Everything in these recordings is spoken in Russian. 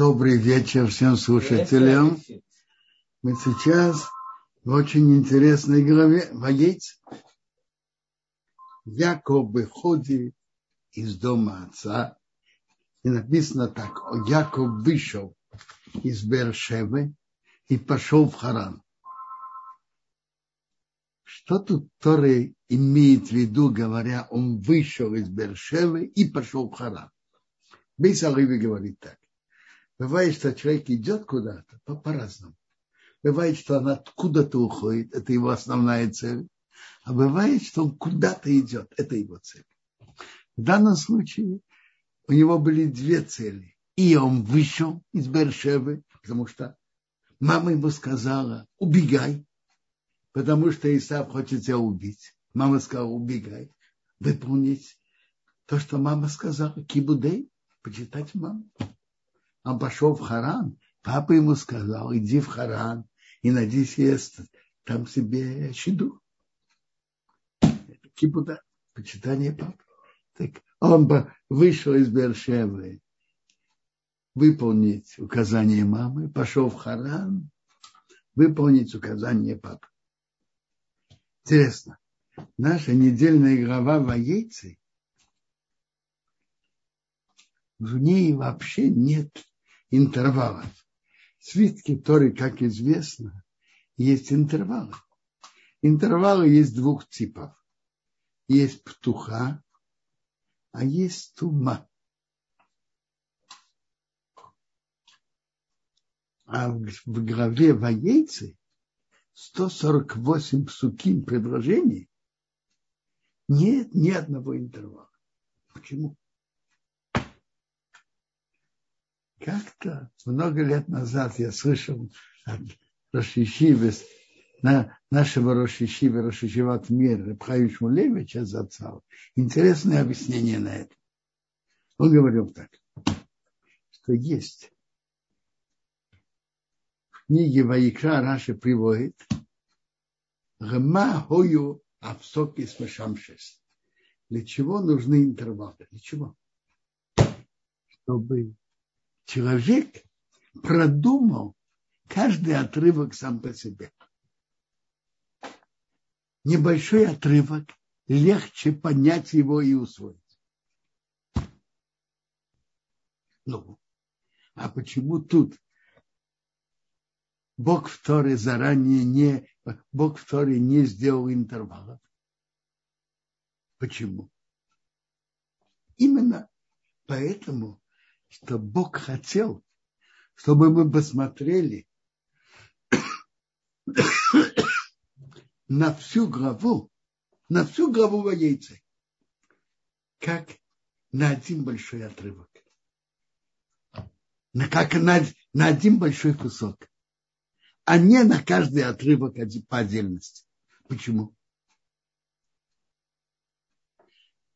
Добрый вечер всем слушателям. Мы сейчас в очень интересной главе Воейц. Яков выходит из дома отца. И написано так. Яков вышел из Бершевы и пошел в Харан. Что тут Торы имеет в виду, говоря, он вышел из Бершевы и пошел в Харан? Бейсалыви говорит так. Бывает, что человек идет куда-то по- по-разному. Бывает, что он откуда-то уходит, это его основная цель. А бывает, что он куда-то идет, это его цель. В данном случае у него были две цели. И он вышел из Бершевы, потому что мама ему сказала, убегай, потому что Исав хочет тебя убить. Мама сказала, убегай, выполнить то, что мама сказала, кибудей, почитать маму. Он пошел в Харан, папа ему сказал, иди в Харан и найди себе там себе щеду. Кибуда, почитание папы. Так он бы вышел из Бершевы выполнить указание мамы, пошел в Харан, выполнить указание папы. Интересно, наша недельная глава Воейцы, в ней вообще нет интервалов. В свитке Торы, как известно, есть интервалы. Интервалы есть двух типов. Есть птуха, а есть тума. А в, главе Воейцы 148 псуким предложений нет ни одного интервала. Почему? Как-то много лет назад я слышал от Рошишивы, на нашего Рошишива, Рошишиват Мир, Рабхаю Шмулевича Зацал, интересное объяснение на это. Он говорил так, что есть в книге Ваикра Раши приводит Гма хою авсоки смешамшес. Для чего нужны интервалы? Для чего? Чтобы человек продумал каждый отрывок сам по себе. Небольшой отрывок, легче понять его и усвоить. Ну, а почему тут Бог в Торе заранее не, Бог в Торе не сделал интервалов? Почему? Именно поэтому, что Бог хотел, чтобы мы посмотрели на всю главу, на всю главу Воейцы, как на один большой отрывок. На, как на, на один большой кусок, а не на каждый отрывок по отдельности. Почему?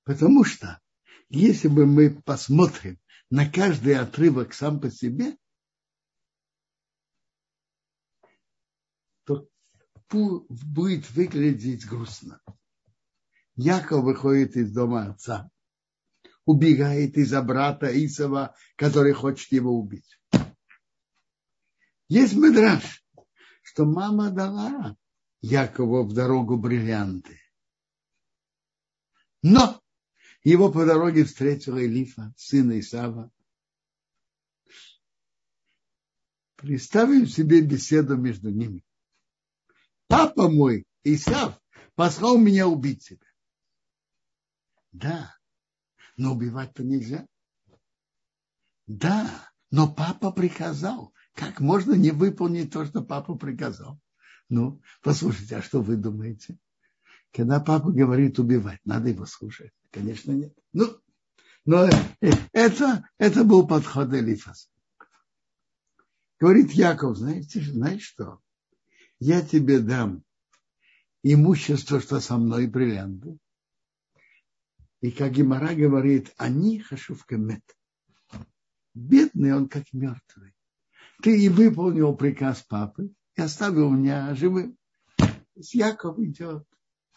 Потому что если бы мы посмотрим на каждый отрывок сам по себе, то будет выглядеть грустно. Яков выходит из дома отца, убегает из-за брата Исова, который хочет его убить. Есть медраж, что мама дала Якову в дорогу бриллианты. Но его по дороге встретила Элифа, сына Исава. Представим себе беседу между ними. Папа мой, Исав, послал меня убить тебя. Да, но убивать-то нельзя. Да, но папа приказал. Как можно не выполнить то, что папа приказал? Ну, послушайте, а что вы думаете? Когда папа говорит убивать, надо его слушать? Конечно, нет. Ну, но это, это был подход Элифаса. Говорит Яков, знаете, знаешь что? Я тебе дам имущество, что со мной бриллианты. И как Гимара говорит, они хашу в камет. Бедный он, как мертвый. Ты и выполнил приказ папы и оставил меня живым. С Яков идет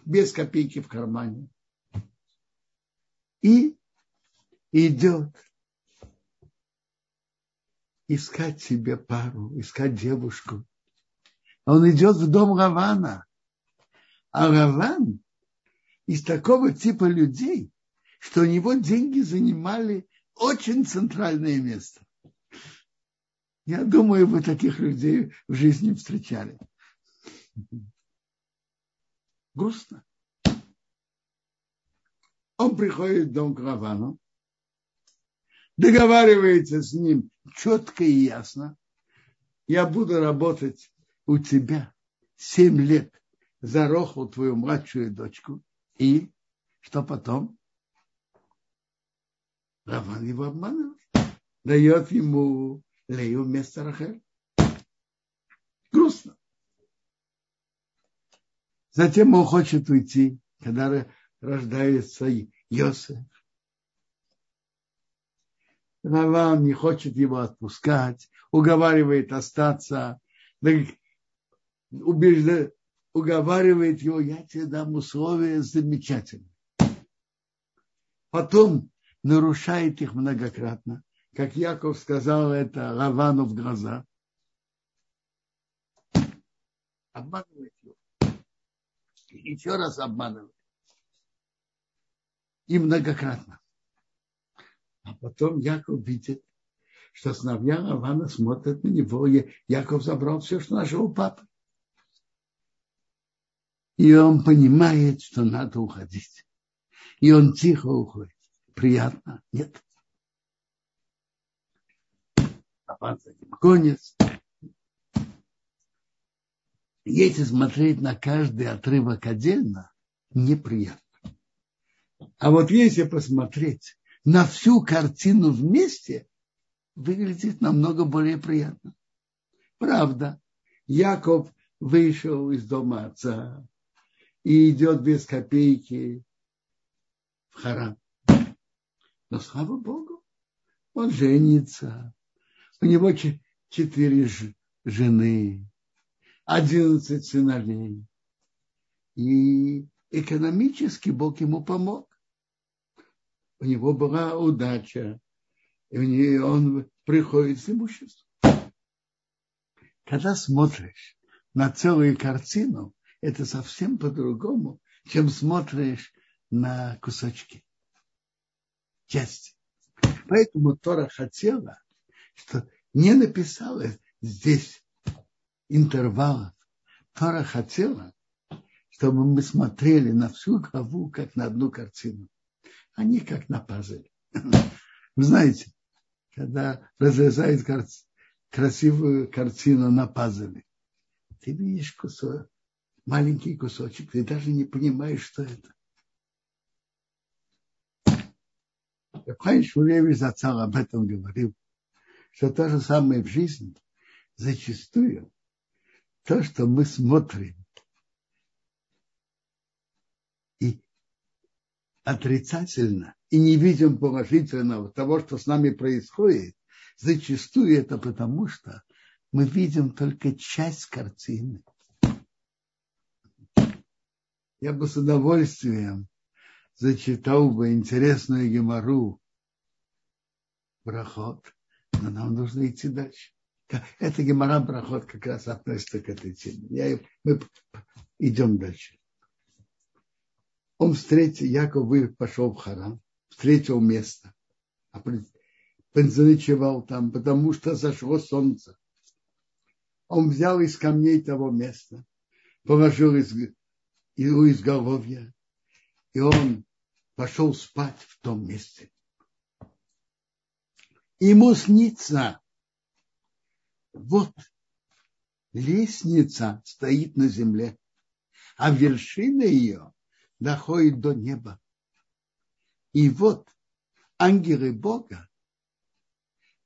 без копейки в кармане. И идет искать себе пару, искать девушку. Он идет в дом Равана. А Раван из такого типа людей, что у него деньги занимали очень центральное место. Я думаю, вы таких людей в жизни встречали. Грустно. Он приходит в дом к Равану, договаривается с ним четко и ясно. Я буду работать у тебя семь лет за Роху, твою младшую дочку. И что потом? Раван его обманывает. Дает ему Лею вместо Рахель. Грустно. Затем он хочет уйти, когда рождается Йосеф. Раван не хочет его отпускать, уговаривает остаться, убеждает, уговаривает его, я тебе дам условия замечательные. Потом нарушает их многократно как Яков сказал это Лавану в глаза. Обманывает. Еще раз обманывает. И многократно. А потом Яков видит, что сыновья Лавана смотрят на него. Яков забрал все, что нашего папы. И он понимает, что надо уходить. И он тихо уходит. Приятно? Нет. оставаться конец. Если смотреть на каждый отрывок отдельно, неприятно. А вот если посмотреть на всю картину вместе, выглядит намного более приятно. Правда, Яков вышел из дома отца и идет без копейки в Харам. Но слава Богу, он женится, у него четыре жены, одиннадцать сыновей. И экономически Бог ему помог. У него была удача, и он приходит с имуществом. Когда смотришь на целую картину, это совсем по-другому, чем смотришь на кусочки, части. Поэтому Тора хотела, что не написала здесь интервалов. Тора хотела, чтобы мы смотрели на всю главу, как на одну картину, а не как на пазле. Вы знаете, когда разрезают красивую картину на пазле, ты видишь кусок, маленький кусочек, ты даже не понимаешь, что это. Рабхай Шуревич Зацал об этом говорил что то же самое в жизни. Зачастую то, что мы смотрим и отрицательно, и не видим положительного того, что с нами происходит, зачастую это потому, что мы видим только часть картины. Я бы с удовольствием зачитал бы интересную гемору проход но нам нужно идти дальше. Это Гемора проход как раз относится к этой теме. Я, мы идем дальше. Он встретил, Яков пошел в Харам, встретил место, а заночевал там, потому что зашло солнце. Он взял из камней того места, положил из, у изголовья, и он пошел спать в том месте ему снится. Вот лестница стоит на земле, а вершина ее доходит до неба. И вот ангелы Бога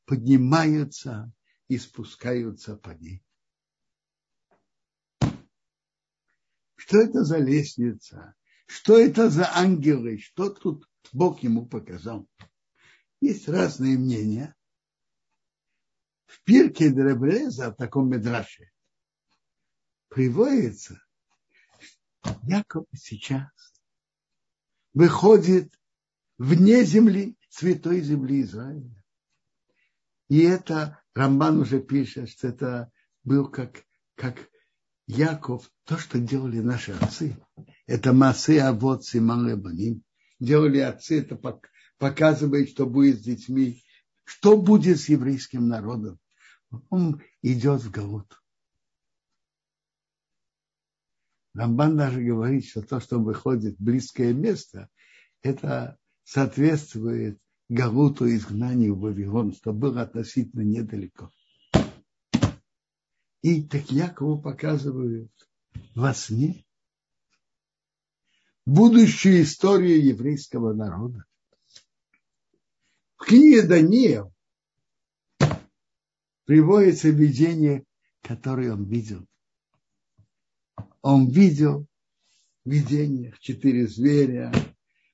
поднимаются и спускаются по ней. Что это за лестница? Что это за ангелы? Что тут Бог ему показал? Есть разные мнения. В пирке Дребреза, в таком медраше, приводится, Яков сейчас выходит вне земли, святой земли Израиля. И это Рамбан уже пишет, что это был как, как Яков, то, что делали наши отцы, это массы, а вот Симан Баним. Делали отцы, это показывает, что будет с детьми, что будет с еврейским народом. Он идет в Галут. Рамбан даже говорит, что то, что выходит в близкое место, это соответствует Галуту изгнанию в Вавилон, что было относительно недалеко. И так Якову показывают во сне будущую историю еврейского народа. В книге Даниил приводится видение, которое он видел. Он видел в видениях четыре зверя,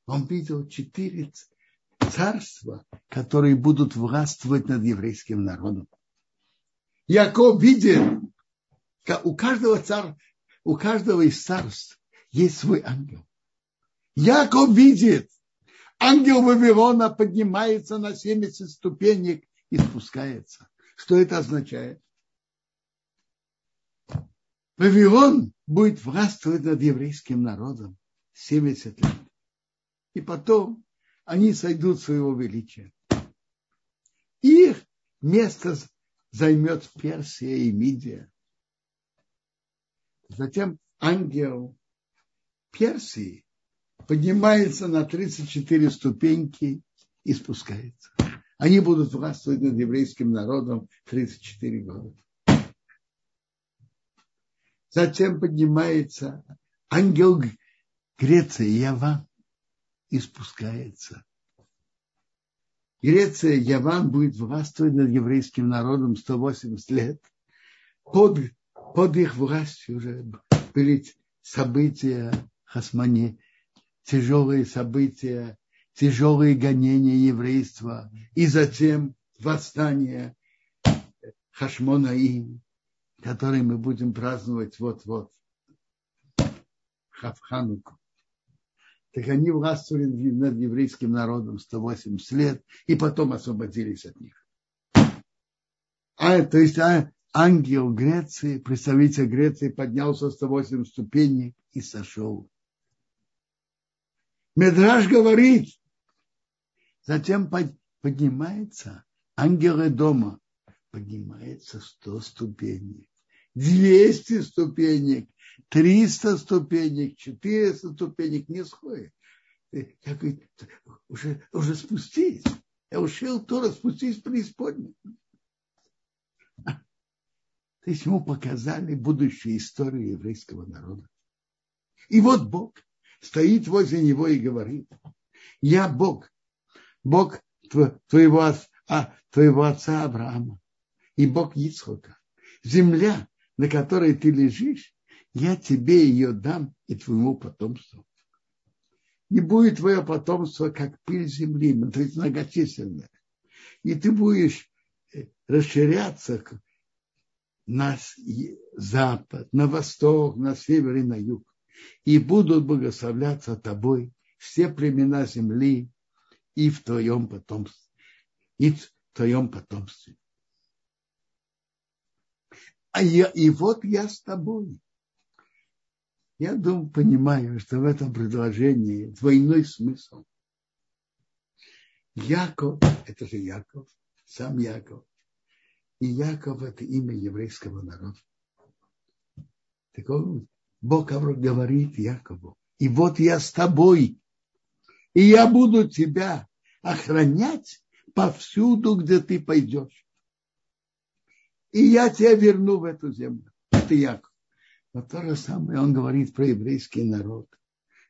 он видел четыре царства, которые будут властвовать над еврейским народом. Яков видит, у каждого царя, у каждого из царств есть свой ангел. Яков видит, ангел Вавилона поднимается на 70 ступенек и спускается. Что это означает? Вавилон будет властвовать над еврейским народом 70 лет. И потом они сойдут своего величия. Их место займет Персия и Мидия. Затем ангел Персии поднимается на 34 ступеньки и спускается. Они будут властвовать над еврейским народом 34 года. Затем поднимается ангел Греции, Яван, и спускается. Греция, Яван будет властвовать над еврейским народом 180 лет. Под, под их властью уже были события Хасмани, тяжелые события, тяжелые гонения еврейства, и затем восстание Хашмонаим, который мы будем праздновать вот-вот в Хануку. Так они властвовали над еврейским народом 180 лет и потом освободились от них. А, то есть а, ангел Греции, представитель Греции, поднялся 108 ступеней и сошел. Медраж говорит, затем поднимается ангелы дома, поднимается 100 ступеней, 200 ступенек, 300 ступенек, 400 ступенек не сходит. Я говорю, уже, уже спустись. Я ушел Тора, спустись в преисподнюю. То есть ему показали будущую историю еврейского народа. И вот Бог стоит возле него и говорит, я Бог, Бог твоего, а, твоего отца Авраама и Бог Ицхока. Земля, на которой ты лежишь, я тебе ее дам и твоему потомству. И будет твое потомство, как пыль земли, то есть многочисленное. И ты будешь э, расширяться на запад, на восток, на север и на юг. И будут благословляться тобой все племена земли и в твоем потомстве. И в твоем потомстве. А я, и вот я с тобой. Я думаю, понимаю, что в этом предложении двойной смысл. Яков, это же Яков, сам Яков. И Яков – это имя еврейского народа. Так он, Бог говорит Якову, и вот я с тобой, и я буду тебя охранять повсюду, где ты пойдешь. И я тебя верну в эту землю. Это Яков. Но то же самое он говорит про еврейский народ.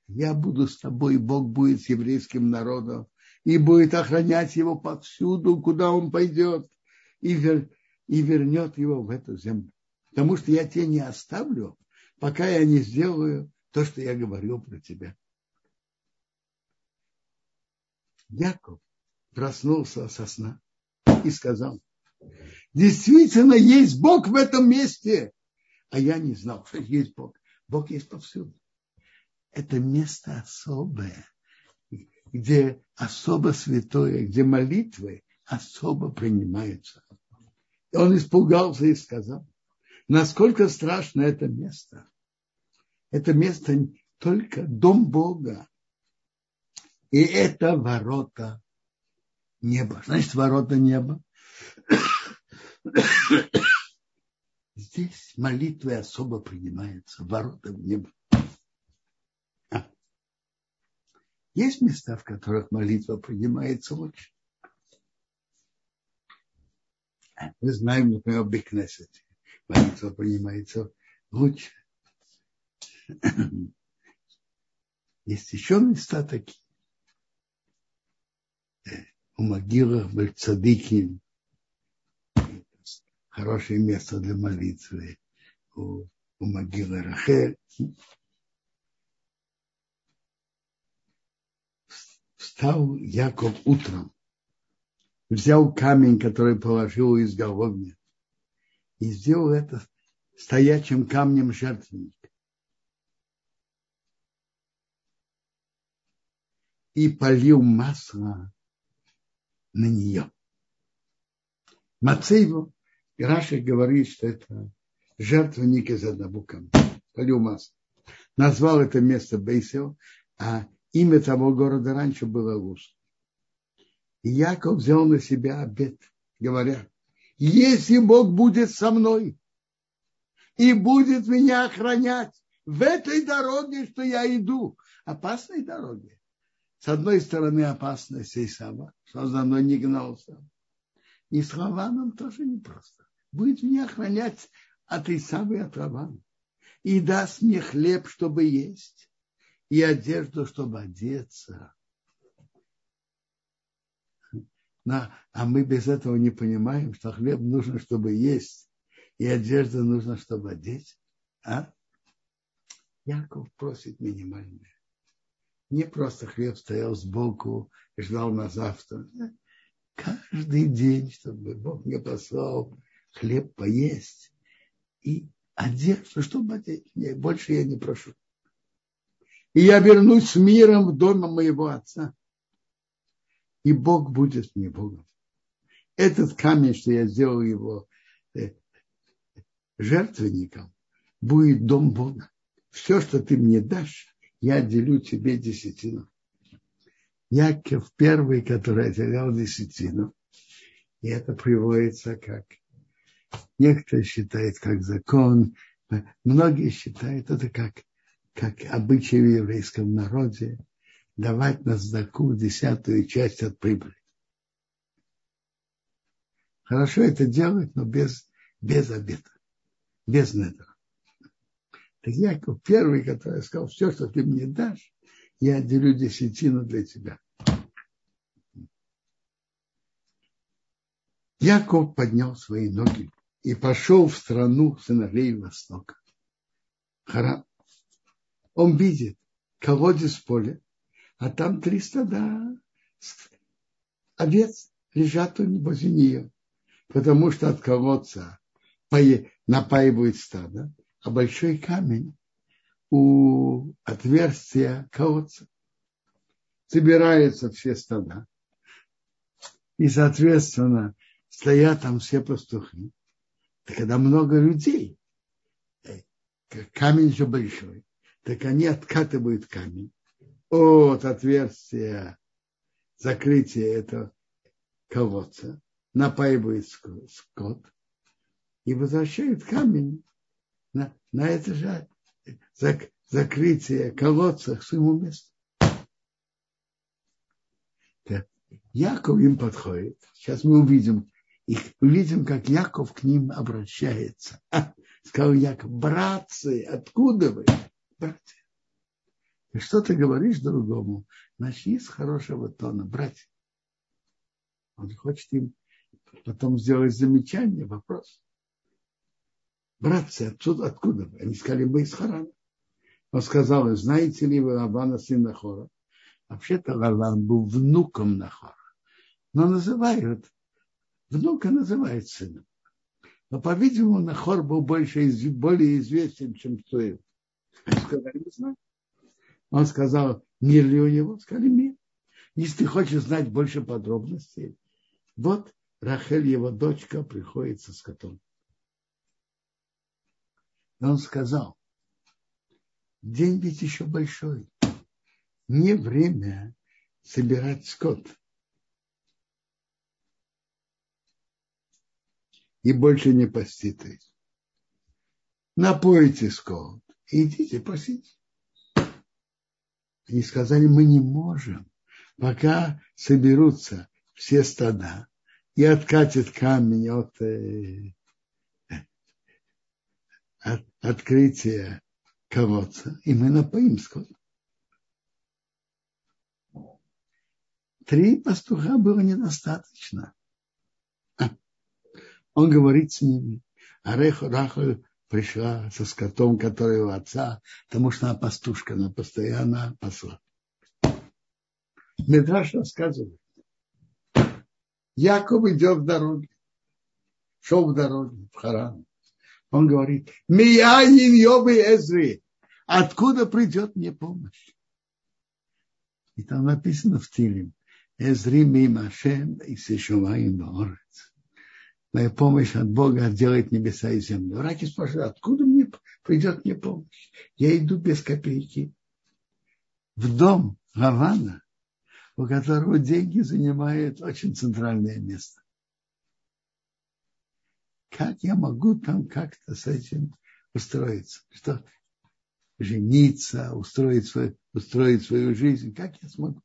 Я буду с тобой, Бог будет с еврейским народом и будет охранять его повсюду, куда он пойдет, и, вер, и вернет его в эту землю. Потому что я тебя не оставлю, пока я не сделаю то, что я говорил про тебя. Яков проснулся со сна и сказал, действительно есть Бог в этом месте, а я не знал, что есть Бог. Бог есть повсюду. Это место особое, где особо святое, где молитвы особо принимаются. Он испугался и сказал, насколько страшно это место. Это место только дом Бога. И это ворота неба. Значит, ворота неба. Здесь молитвы особо принимаются. Ворота в небо. А. Есть места, в которых молитва принимается лучше. Мы знаем, например, Бекнесете. Молитва принимается лучше. Есть еще места такие. У могилах Бальцадыки хорошее место для молитвы. У, у могилы Рахель. Встал Яков утром, взял камень, который положил из изголовья, и сделал это стоячим камнем жертвенник. И полил масло на нее. Мацеева, и Раши говорит, что это жертвенник из одного камня. Полил масло. Назвал это место Бейсел, а имя того города раньше было Луз. И Яков взял на себя обед, говоря, если Бог будет со мной и будет меня охранять в этой дороге, что я иду, опасной дороге. С одной стороны опасность Исава, что за мной не гнался. И с Лаваном тоже непросто. Будет меня охранять от Исава и от Лавана. И даст мне хлеб, чтобы есть, и одежду, чтобы одеться а мы без этого не понимаем, что хлеб нужно, чтобы есть, и одежда нужно, чтобы одеть. А? Яков просит минимальное. Не просто хлеб стоял сбоку и ждал на завтра. Каждый день, чтобы Бог мне послал хлеб поесть и одежду, чтобы одеть. Нет, больше я не прошу. И я вернусь с миром в дом моего отца и Бог будет мне Богом. Этот камень, что я сделал его э, жертвенником, будет дом Бога. Все, что ты мне дашь, я делю тебе десятину. Яков первый, который отделял десятину. И это приводится как некоторые считают как закон, многие считают это как, как обычай в еврейском народе давать на сдаку десятую часть от прибыли. Хорошо это делать, но без, без обета, без недра. Так Яков первый, который сказал, все, что ты мне дашь, я отделю десятину для тебя. Яков поднял свои ноги и пошел в страну сыновей Востока. Харам. Он видит колодец поля, а там три стада овец лежат возле нее, потому что от колодца напаивают стадо, а большой камень у отверстия колодца. Собираются все стада, и, соответственно, стоят там все пастухи. Так когда много людей, э, камень же большой, так они откатывают камень от отверстия закрытия этого колодца, напаивает скот и возвращает камень на, на это же зак, закрытие колодца к своему месту. Яков им подходит. Сейчас мы увидим, их увидим, как Яков к ним обращается. сказал Яков, братцы, откуда вы? Братья. И что ты говоришь другому, начни с хорошего тона, братья. Он хочет им потом сделать замечание, вопрос. Братцы, отсюда, откуда вы? Они сказали, мы из Харана. Он сказал, знаете ли вы Лавана, сына Хора? Вообще-то Лаван был внуком Нахора. Но называют, внука называют сыном. Но, по-видимому, Нахор был больше, более известен, чем. Они сказали, не знаю. Он сказал, мир ли у него? Сказали, мир. Если ты хочешь знать больше подробностей, вот Рахель, его дочка, приходит со скотом. И он сказал, день ведь еще большой. Не время собирать скот. И больше не постите. Напойте скот. Идите, пасите. Они сказали, мы не можем, пока соберутся все стада и откатит камень от, э, от открытия колодца, и мы напоим скот. Три пастуха было недостаточно. Он говорит с ними, а Рахаль пришла со скотом, который у отца, потому что она пастушка, она постоянно посла. Медраш рассказывает, Яков идет в дороге, шел в дороге, в Харан. Он говорит, Мияин Йобы Эзри, откуда придет мне помощь? И там написано в Тилим, Эзри мимо Шем и Сешумаим Борец. Моя помощь от Бога делает небеса и землю. Раки спрашивают, откуда мне придет мне помощь? Я иду без копейки в дом Равана, у которого деньги занимают очень центральное место. Как я могу там как-то с этим устроиться? Что жениться, устроить, свой, устроить свою жизнь? Как я смогу?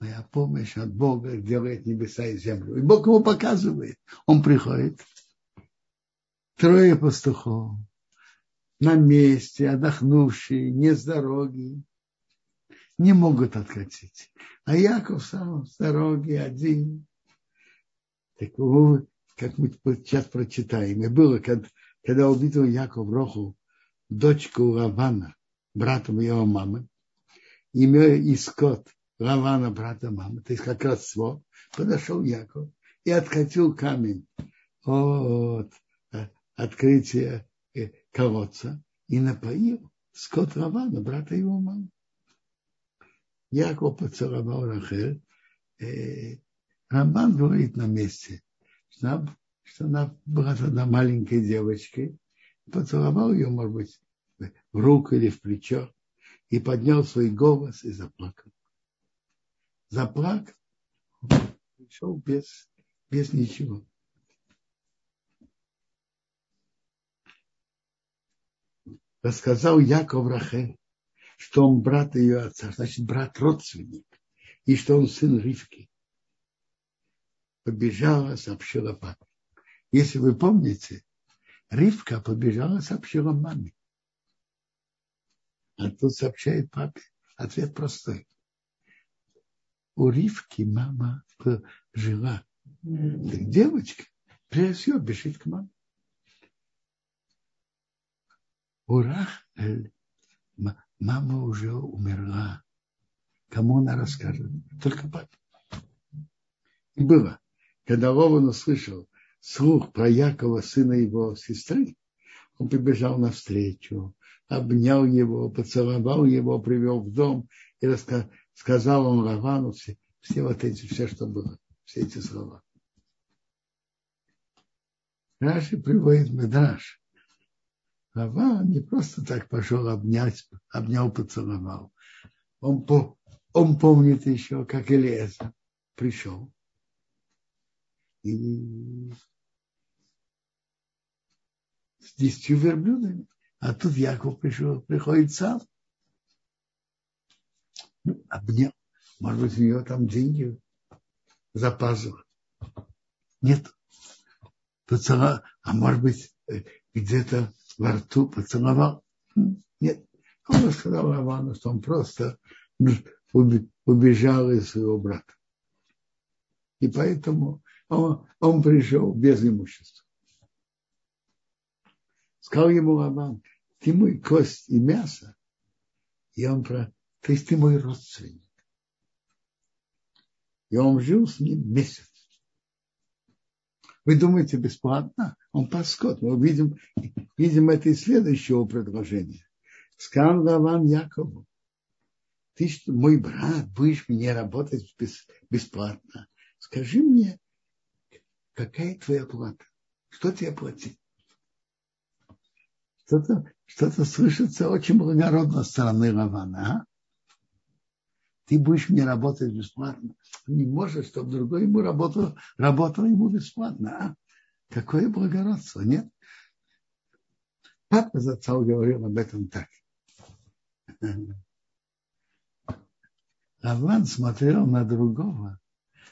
Моя помощь от Бога делает небеса и землю. И Бог ему показывает. Он приходит. Трое пастухов на месте, отдохнувшие, не с дороги, не могут откатить. А Яков сам с дороги один. Так как мы сейчас прочитаем. И было, когда увидел Яков Роху, дочку Равана, братом его мамы, имя Искот, Равана, брата мамы, то есть как родство, подошел Яков и откатил камень от открытия э, колодца и напоил скот Равана, брата его мамы. Яков поцеловал Рахель. Э, Рамбан говорит на месте, что она, что она была тогда маленькой девочкой, поцеловал ее, может быть, в руку или в плечо, и поднял свой голос и заплакал. Заплакал, пришел без, без ничего. Рассказал Яков Рахель, что он брат ее отца, значит, брат-родственник, и что он сын Ривки. Побежала, сообщила папе. Если вы помните, Ривка побежала, сообщила маме. А тут сообщает папе. Ответ простой. У Ривки мама жила. Так девочка, прежде всего, бежит к маме. У Рахель мама уже умерла. Кому она расскажет? Только папе. И было, когда Лован услышал слух про Якова, сына его сестры, он побежал навстречу, обнял его, поцеловал его, привел в дом и рассказал, сказал он Равану все, все вот эти, все, что было, все эти слова. Раши приводит Медраш, Рава не просто так пошел обнять, обнял, поцеловал. Он, по, он помнит еще, как Элиэза пришел. И с десятью верблюдами. А тут Яков пришел, приходит сам. Ну, обнял. Может быть, у него там деньги за пазух. Нет. Поцеловал. А может быть, э, где-то во рту поцеловал. Нет. Он рассказал Равану, что он просто убежал из своего брата. И поэтому он, он пришел без имущества. Сказал ему Раван, ты мой кость и мясо. И он про, то есть ты мой родственник. И он жил с ним месяц. Вы думаете, бесплатно? Он паскот. Мы видим, видим это из следующего предложения. Сказал Лаван Якову, ты что, мой брат, будешь мне работать бесплатно. скажи мне, какая твоя плата? Что тебе платить? Что-то что слышится очень благородно со стороны Равана. А? Ты будешь мне работать бесплатно. Не можешь, чтобы другой ему работал, работал ему бесплатно. А? Какое благородство, нет? Папа зацал говорил об этом так. Аван смотрел на другого,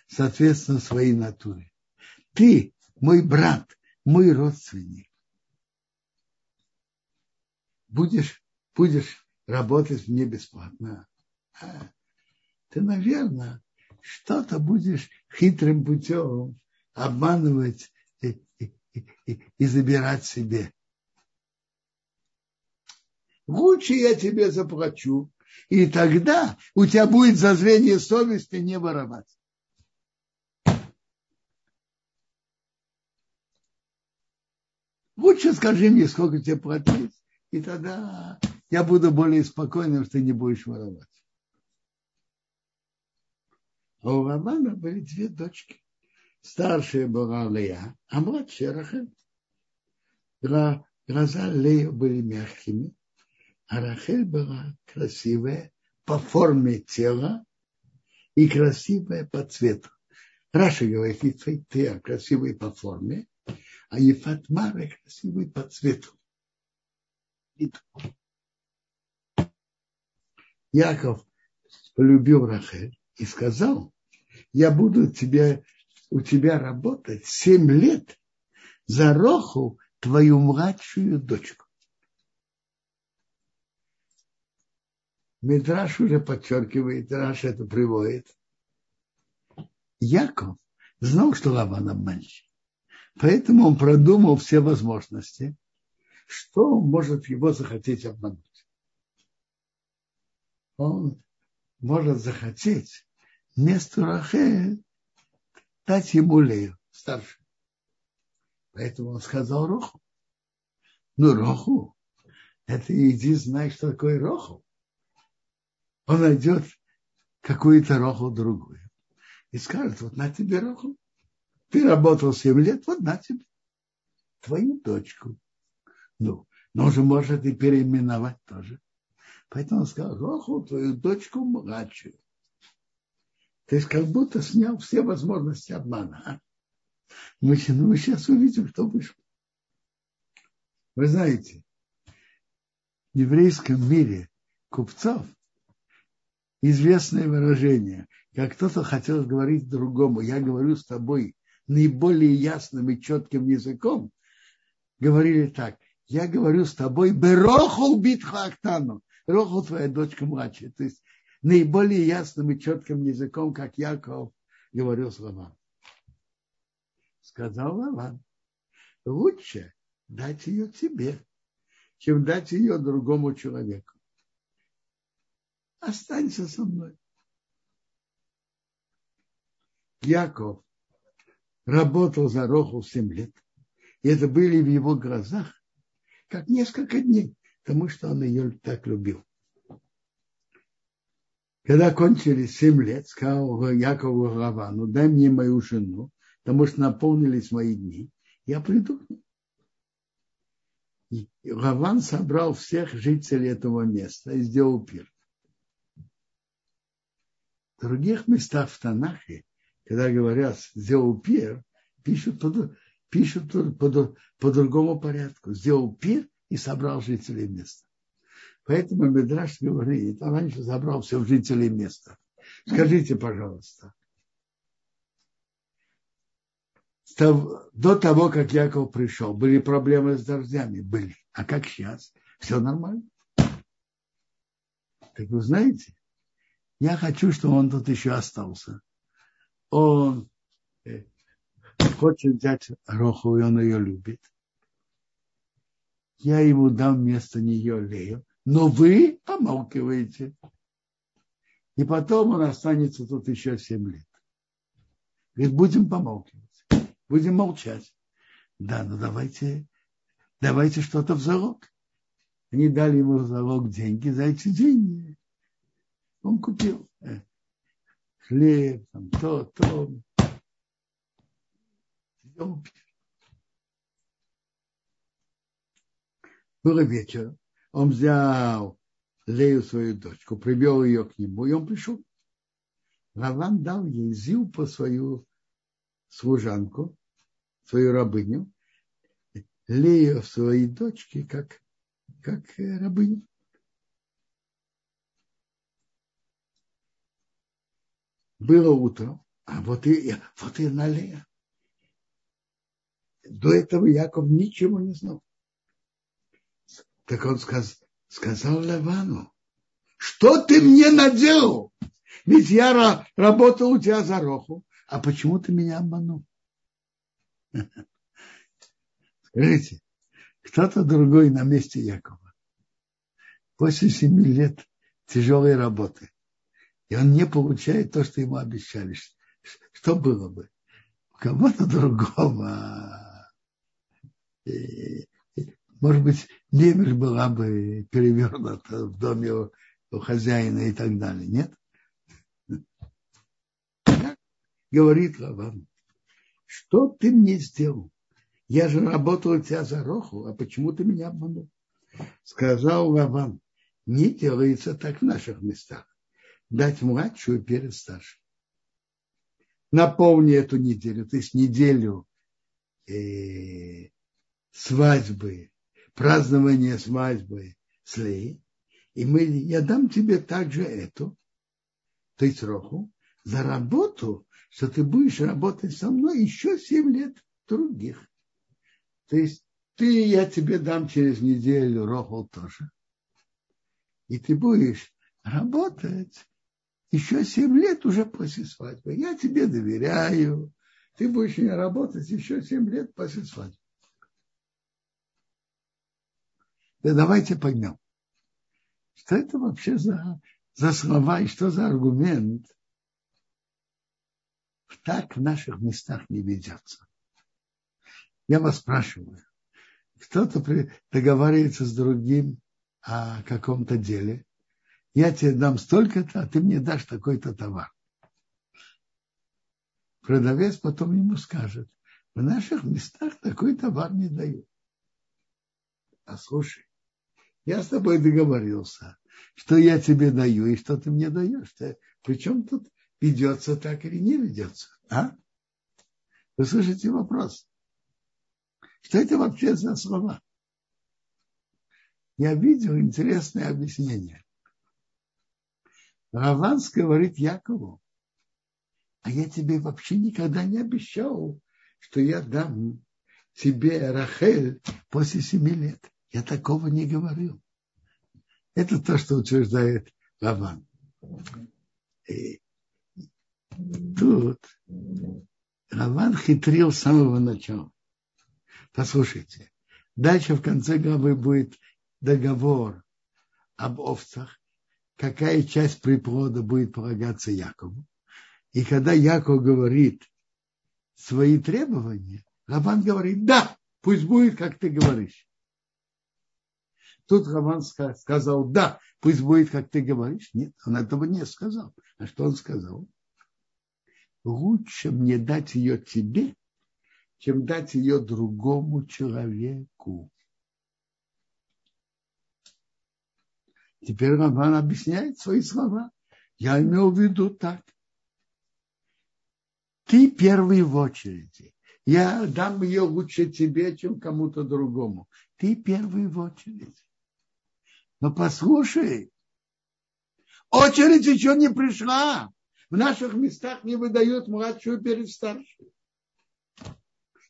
соответственно, своей натуре. Ты, мой брат, мой родственник, будешь, будешь работать мне бесплатно. А, ты, наверное, что-то будешь хитрым путем обманывать и, и, и, и забирать себе. Лучше я тебе заплачу, и тогда у тебя будет зазрение совести не воровать. Лучше скажи мне, сколько тебе платить, и тогда я буду более спокойным, что ты не будешь воровать. А у Рамана были две дочки. Старшая была Лея, а младшая Рахель. Глаза Лея были мягкими, а Рахель была красивая по форме тела и красивая по цвету. Раша говорит, Ефейтея красивый по форме, а Ефатмара красивый по цвету. Яков полюбил Рахель и сказал, я буду тебе, у тебя работать семь лет за Роху, твою младшую дочку. Мидраш уже подчеркивает, Раш это приводит. Яков знал, что Лаван обманщик. Поэтому он продумал все возможности, что может его захотеть обмануть. Он может захотеть вместо Рахель дать ему Лею, старшую. Поэтому он сказал Роху. Ну, Роху, это иди знай, что такое Роху он найдет какую-то роху другую. И скажет, вот на тебе роху. Ты работал 7 лет, вот на тебе. Твою дочку. Ну, но он же может и переименовать тоже. Поэтому он сказал, роху, твою дочку младшую. То есть как будто снял все возможности обмана. А? Мы, мы сейчас увидим, что вышло. Вы знаете, в еврейском мире купцов известное выражение, как кто-то хотел говорить другому, я говорю с тобой наиболее ясным и четким языком, говорили так, я говорю с тобой берохул битха актану, рохул твоя дочка младшая, то есть наиболее ясным и четким языком, как Яков говорил слова. Сказал Лаван, лучше дать ее тебе, чем дать ее другому человеку останься со мной. Яков работал за Роху 7 лет. И это были в его глазах как несколько дней, потому что он ее так любил. Когда кончились 7 лет, сказал Якову Равану, дай мне мою жену, потому что наполнились мои дни, я приду к собрал всех жителей этого места и сделал пир. В других местах в Танахе, когда говорят сделал пир, пишут, по, пишут по, по другому порядку. Сделал пир и собрал жителей места. Поэтому Медраш говорит, он раньше собрал всех жителей места. Скажите, пожалуйста, до того, как Яков пришел, были проблемы с дождями? Были. А как сейчас? Все нормально. Так вы знаете, я хочу, чтобы он тут еще остался. Он э, хочет взять Роху, и он ее любит. Я ему дам вместо нее Лею, но вы помалкиваете. И потом он останется тут еще семь лет. Говорит, будем помалкивать, будем молчать. Да, ну давайте, давайте что-то в залог. Они дали ему в залог деньги, за эти деньги он купил э, хлеб, там, то, то. Было вечер, он взял Лею, свою дочку, привел ее к нему, и он пришел. Раван дал ей Зилпа, свою служанку, свою рабыню, Лею своей дочке, как, как рабыню. Было утро, а вот и, вот и на Лея. До этого Яков ничего не знал. Так он сказ, сказал Лавану, что ты мне наделал? Ведь я работал у тебя за роху, а почему ты меня обманул? Скажите, кто-то другой на месте Якова. После семи лет тяжелой работы. И он не получает то, что ему обещали. Что было бы? У кого-то другого. Может быть, немель была бы перевернута в доме у, у хозяина и так далее. Нет? Говорит Лаван, что ты мне сделал? Я же работал у тебя за роху, а почему ты меня обманул? Сказал Лаван, не делается так в наших местах. Дать младшую перед старшей. Напомни эту неделю, то есть неделю э, свадьбы празднование свадьбы с Леей, и мы, я дам тебе также эту, то есть роху, за работу, что ты будешь работать со мной еще семь лет других. То есть ты, я тебе дам через неделю роху тоже. И ты будешь работать еще семь лет уже после свадьбы. Я тебе доверяю. Ты будешь работать еще семь лет после свадьбы. Да давайте поймем, что это вообще за, за слова и что за аргумент. Так в наших местах не ведется. Я вас спрашиваю, кто-то договаривается с другим о каком-то деле, я тебе дам столько-то, а ты мне дашь такой-то товар. Продавец потом ему скажет, в наших местах такой товар не дают. А слушай, я с тобой договорился, что я тебе даю и что ты мне даешь. Причем тут ведется так или не ведется? А? Вы слышите вопрос? Что это вообще за слова? Я видел интересное объяснение. Раванс говорит Якову, а я тебе вообще никогда не обещал, что я дам тебе Рахель после семи лет. Я такого не говорил. Это то, что утверждает Лаван. И тут Раван хитрил с самого начала. Послушайте, дальше в конце главы будет договор об овцах, какая часть приплода будет полагаться Якову. И когда Яков говорит свои требования, Раван говорит, да, пусть будет, как ты говоришь. Тут Роман сказал, да, пусть будет, как ты говоришь. Нет, он этого не сказал. А что он сказал? Лучше мне дать ее тебе, чем дать ее другому человеку. Теперь Роман объясняет свои слова. Я имел в виду так. Ты первый в очереди. Я дам ее лучше тебе, чем кому-то другому. Ты первый в очереди. Но послушай, очередь еще не пришла. В наших местах не выдают младшую перед старшей.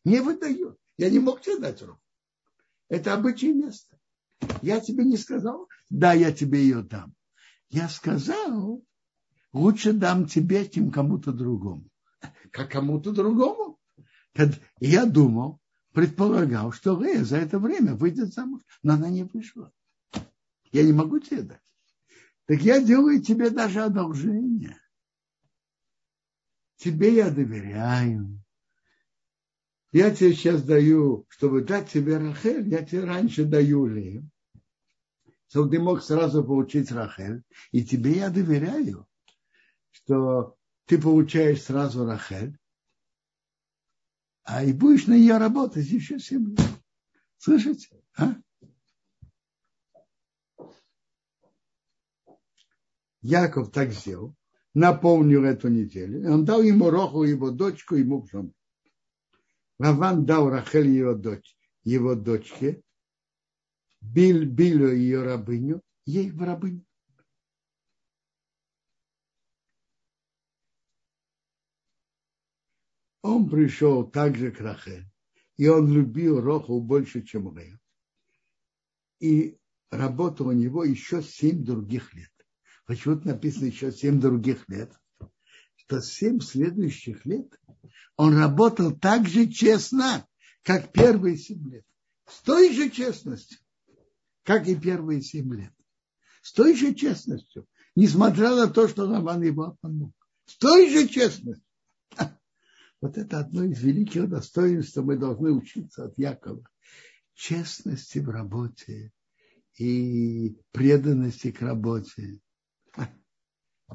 Не выдают. Я не мог тебе дать руку. Это обычное место. Я тебе не сказал, да, я тебе ее дам. Я сказал, лучше дам тебе, чем кому-то другому. Как кому-то другому. Я думал, предполагал, что Лея за это время выйдет замуж, но она не вышла. Я не могу тебе дать. Так я делаю тебе даже одолжение. Тебе я доверяю. Я тебе сейчас даю, чтобы дать тебе Рахель, я тебе раньше даю Лею, чтобы ты мог сразу получить Рахель. И тебе я доверяю, что ты получаешь сразу Рахель, а и будешь на нее работать еще 7 лет. Слышите? А? Яков так сделал, наполнил эту неделю. Он дал ему Роху, его дочку, ему в жену. Раван дал Рахель его дочь, его дочке, Бил, Билю ее рабыню, ей в рабыню. Он пришел также к Рахе, и он любил Роху больше, чем Рея. И работал у него еще семь других лет. Почему написано еще семь других лет? Что семь следующих лет он работал так же честно, как первые семь лет. С той же честностью, как и первые семь лет. С той же честностью, несмотря на то, что Роман его обманул. С той же честностью. Вот это одно из великих достоинств, мы должны учиться от Якова. Честности в работе и преданности к работе.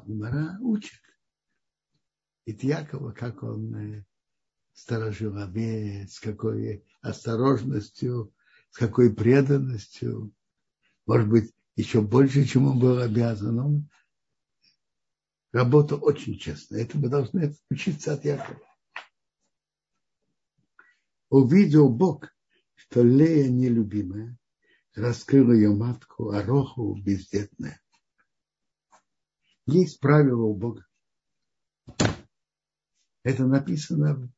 Гмара учит. И Якова, как он э, сторожил овец, с какой осторожностью, с какой преданностью, может быть, еще больше, чем он был обязан. Он работал очень честно. Это мы должны учиться от Якова. Увидел Бог, что Лея нелюбимая, раскрыла ее матку, а Роху бездетная. Есть правило у Бога. Это написано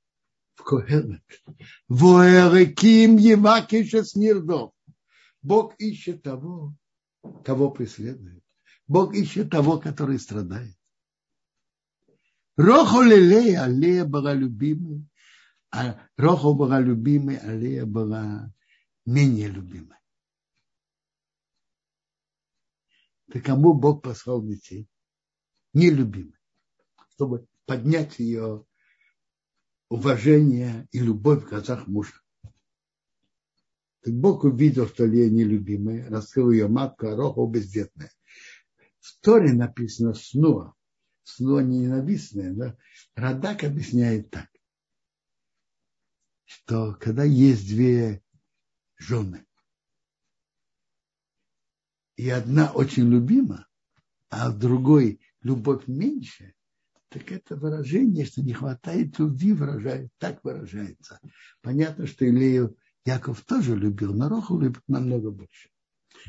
в Кохелет. Воэреким Евакиша Снирдов. Бог ищет того, кого преследует. Бог ищет того, который страдает. Роху Лелея, Лея была любимой, а Роху была любимой, а Лея была менее любимой. Так кому Бог послал детей? Нелюбимой, чтобы поднять ее уважение и любовь в глазах мужа. Так Бог увидел, что Лея нелюбимая, раскрыл ее матку, а Роха бездетная. В Торе написано снова, снова не ненавистная, но Радак объясняет так, что когда есть две жены, и одна очень любима, а другой любовь меньше, так это выражение, что не хватает любви, выражает, так выражается. Понятно, что Илею Яков тоже любил, но Роху любит намного больше.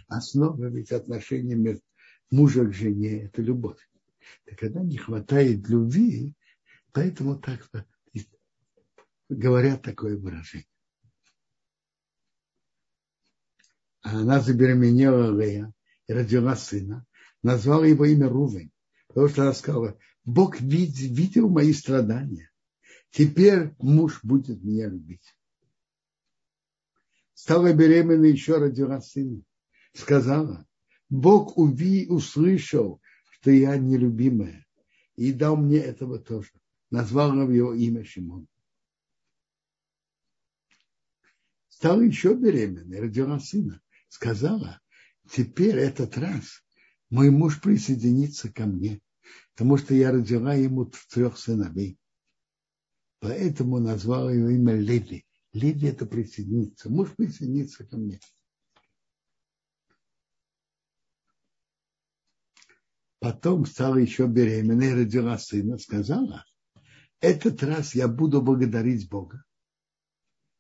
Основа ведь отношения между мужа к жене – это любовь. Так когда не хватает любви, поэтому так говорят такое выражение. Она забеременела Лея и родила сына, назвала его имя Рувень. Потому что она сказала, Бог видел, мои страдания. Теперь муж будет меня любить. Стала беременна, еще родила сына. Сказала, Бог уви, услышал, что я нелюбимая. И дал мне этого тоже. Назвал его имя Шимон. Стала еще беременной, родила сына. Сказала, теперь этот раз мой муж присоединится ко мне потому что я родила ему трех сыновей. Поэтому назвала его имя Леви. Леви это присоединиться. Муж присоединиться ко мне. Потом стала еще беременной, родила сына, сказала, этот раз я буду благодарить Бога.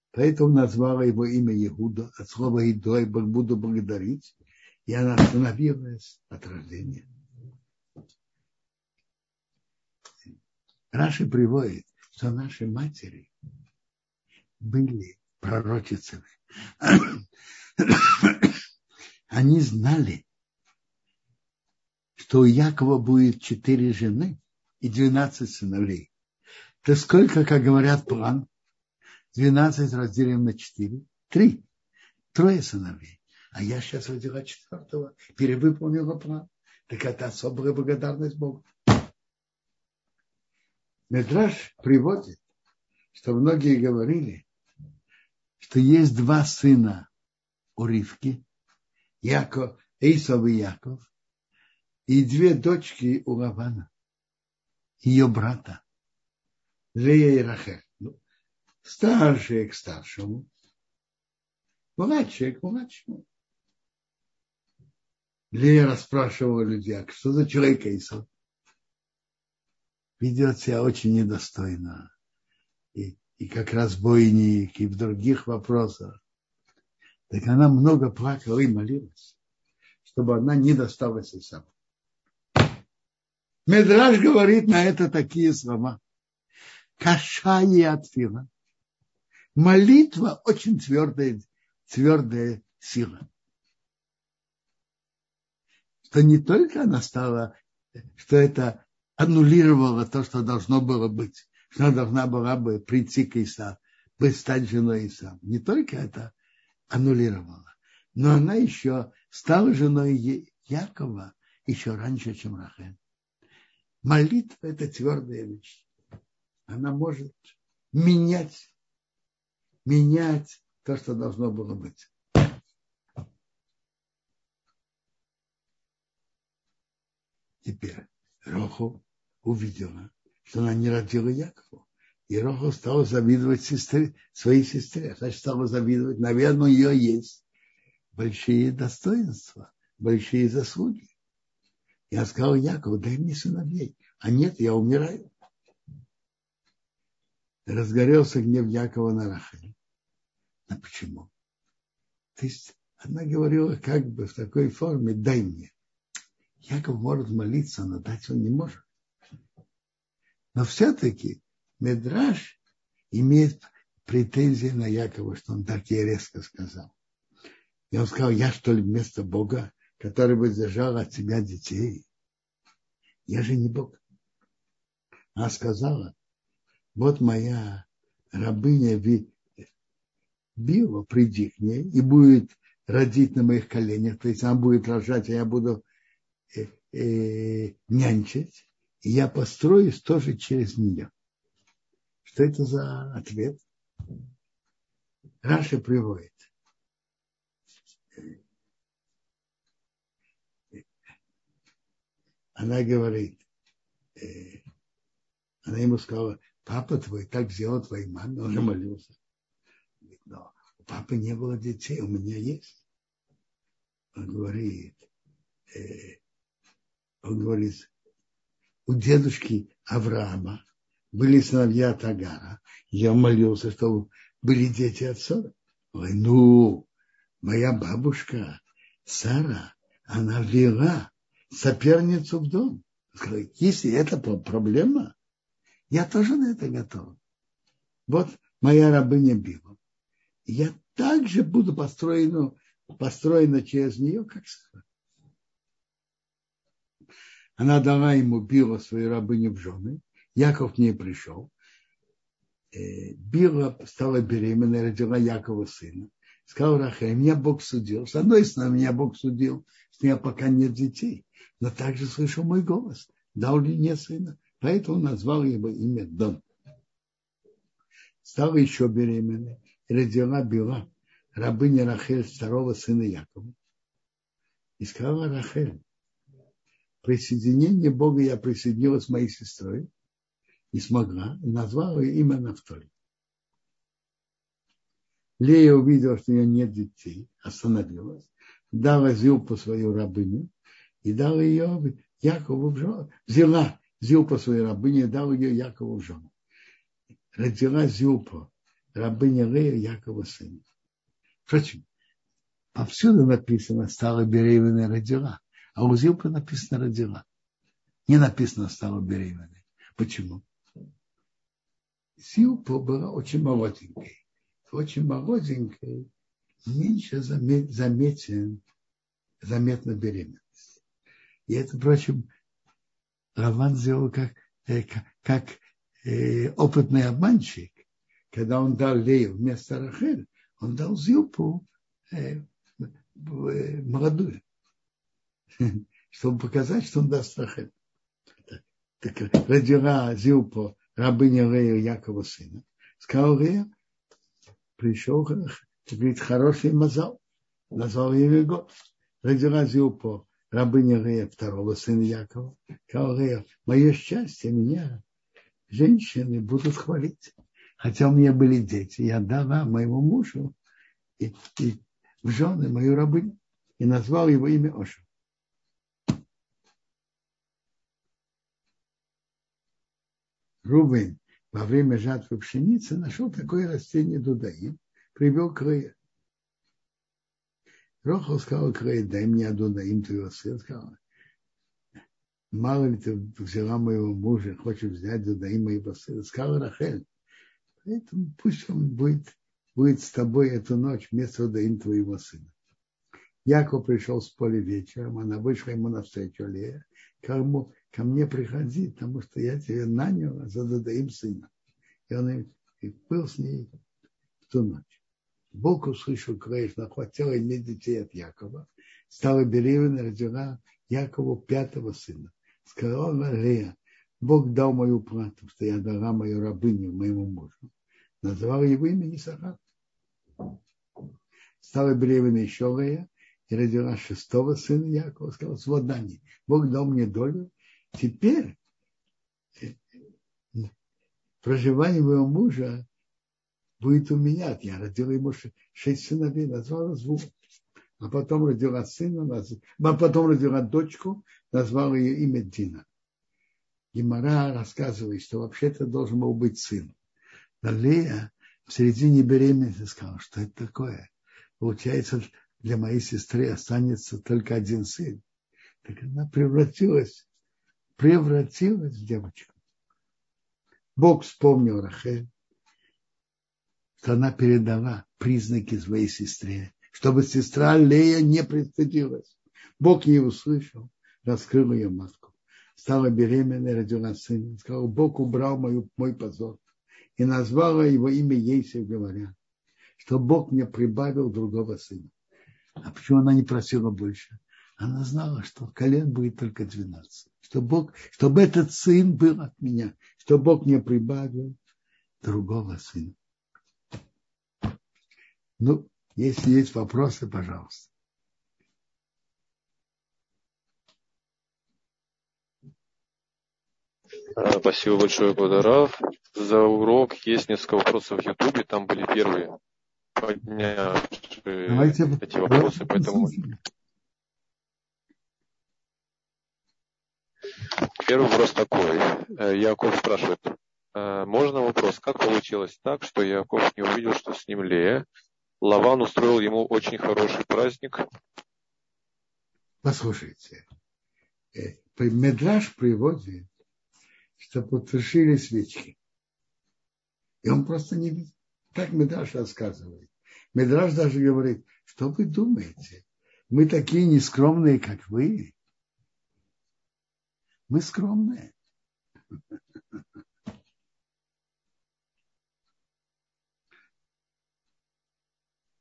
Поэтому назвала его имя Иуда, от слова Идой, буду благодарить. И она остановилась от рождения. Раши приводит, что наши матери были пророчицами. Они знали, что у Якова будет четыре жены и двенадцать сыновей. То сколько, как говорят, план? Двенадцать разделим на четыре. Три. Трое сыновей. А я сейчас родила четвертого, перевыполнила план. Так это особая благодарность Богу. Медраж приводит, что многие говорили, что есть два сына у Ривки, Яков, Исов и Яков, и две дочки у Лавана, ее брата, Лея и Рахель. Ну, Старшие к старшему, младшие к младшему. Лера спрашивала людей, а что за человек Исав? Ведет себя очень недостойно. И, и как разбойник, и в других вопросах. Так она много плакала и молилась, чтобы она не досталась Исаву. Медраж говорит на это такие слова. Кашая отфила. Молитва очень твердая, твердая сила. Что не только она стала, что это аннулировало то, что должно было быть, что она должна была бы прийти к Иса, бы стать женой Иса. Не только это аннулировала, но она еще стала женой Якова еще раньше, чем Рахель. Молитва – это твердая вещь. Она может менять, менять то, что должно было быть. Теперь Роху увидела, что она не родила Якову. И Роху стала завидовать сестре, своей сестре. Значит, стала завидовать. Наверное, у нее есть большие достоинства, большие заслуги. Я сказал Якову, дай мне сыновей. А нет, я умираю. Разгорелся гнев Якова на Рахель. А почему? То есть она говорила как бы в такой форме, дай мне. Яков может молиться, но дать он не может. Но все-таки Медраж имеет претензии на Якова, что он так ей резко сказал. И он сказал, я что ли вместо Бога который бы зажал от себя детей. Я же не Бог. Она сказала, вот моя рабыня Била, приди к ней и будет родить на моих коленях, то есть она будет рожать, а я буду э, э, нянчить, и я построюсь тоже через нее. Что это за ответ? Раша приводит. она говорит, э, она ему сказала, папа твой так сделал твоей маме, он же молился. Но у папы не было детей, у меня есть. Он говорит, э, он говорит, у дедушки Авраама были сыновья Тагара. Я молился, чтобы были дети от Сора. Ой, ну, моя бабушка Сара, она вела соперницу в дом. Если это проблема, я тоже на это готов. Вот моя рабыня Била. Я также буду построена, построена через нее, как Сара. Она дала ему Била, свою рабыню в жены. Яков к ней пришел. Э, Била стала беременной, родила Якова сына. Сказал Рахай, меня Бог судил. С одной стороны, меня Бог судил, что у меня пока нет детей но также слышал мой голос. Дал ли мне сына? Поэтому назвал его имя Дон. Стала еще беременной родила Била, рабыня Рахель, второго сына Якова. И сказала Рахель, присоединение Бога я присоединилась с моей сестрой и смогла, и назвала ее имя Нафтали. Лея увидела, что у нее нет детей, остановилась, дала Зилпу свою рабыню, и дал ее Якову в жену. Взяла Зилпа своей рабыни и дал ее Якову в жену. Родила Зилпа, рабыня Лея Якова сына. Впрочем, повсюду написано стала беременной родила, а у Зилпа написано родила. Не написано стала беременной. Почему? Зилпа была очень молоденькой. Очень молоденькой, меньше заметен, заметно беременна. И это, впрочем, Раван сделал как, э, как э, опытный обманщик. Когда он дал Лею вместо Рахель, он дал Зилпу э, молодую, чтобы показать, что он даст Рахель. Так родила Зилпу рабыня Лея Якова сына. Сказал Лея, пришел, говорит, хороший мазал. Назвал ее год. Родила Зилпу рабыня Рея, второго сына Якова, сказал Рея, мое счастье меня женщины будут хвалить. хотя у меня были дети, я дала моему мужу и, и в жены мою рабыню и назвал его имя Оша. Рубин во время жатвы пшеницы нашел такое растение дудаим, привел к Рее. Рохал сказал к Рее, дай мне дудаим твоего сына. Сказал, мало ли ты взяла моего мужа, хочешь взять дудаим моего сына. Сказал Рахель, поэтому пусть он будет, будет с тобой эту ночь вместо дудаим твоего сына. Яков пришел с поля вечером, она вышла ему навстречу Лея, кому ко мне приходи, потому что я тебе нанял за Дадаим сына. И он и был с ней в ту ночь. Бог услышал, конечно, хотела иметь детей от Якова, стала беременна, родила Якову пятого сына. Сказала Лея, Бог дал мою плату, что я дала мою рабыню моему мужу. Назвал его имя Исахар. Стала беременна еще Лея и родила шестого сына Якова. Сказала, вот Дани, Бог дал мне долю, Теперь э, проживание моего мужа будет у меня. Я родила ему шесть сыновей, назвала звук. А потом родила сына, а потом родила дочку, назвала ее имя Дина. Гимара рассказывает, что вообще-то должен был быть сын. Но Лея в середине беременности сказала, что это такое. Получается, для моей сестры останется только один сын. Так она превратилась превратилась в девочку. Бог вспомнил Рахель, что она передала признаки своей сестре, чтобы сестра Лея не пристыдилась. Бог не услышал, раскрыл ее матку. Стала беременной, родила сына. Сказал, Бог убрал мою, мой позор. И назвала его имя Ейсев, говоря, что Бог мне прибавил другого сына. А почему она не просила больше? Она знала, что колен будет только 12 что Бог, чтобы этот сын был от меня, что Бог мне прибавил другого сына. Ну, если есть вопросы, пожалуйста. А, спасибо большое, Квадарав. За урок есть несколько вопросов в Ютубе, там были первые поднявшие Давайте, эти вопросы, поэтому... Первый вопрос такой. Э, Яков спрашивает, «Э, можно вопрос, как получилось так, что Яков не увидел, что с ним Лея? Лаван устроил ему очень хороший праздник. Послушайте, э, Медраж приводит, что потушили свечки. И он просто не видит. Так Медраж рассказывает. Медраж даже говорит, что вы думаете? Мы такие нескромные, как вы. Мы скромные.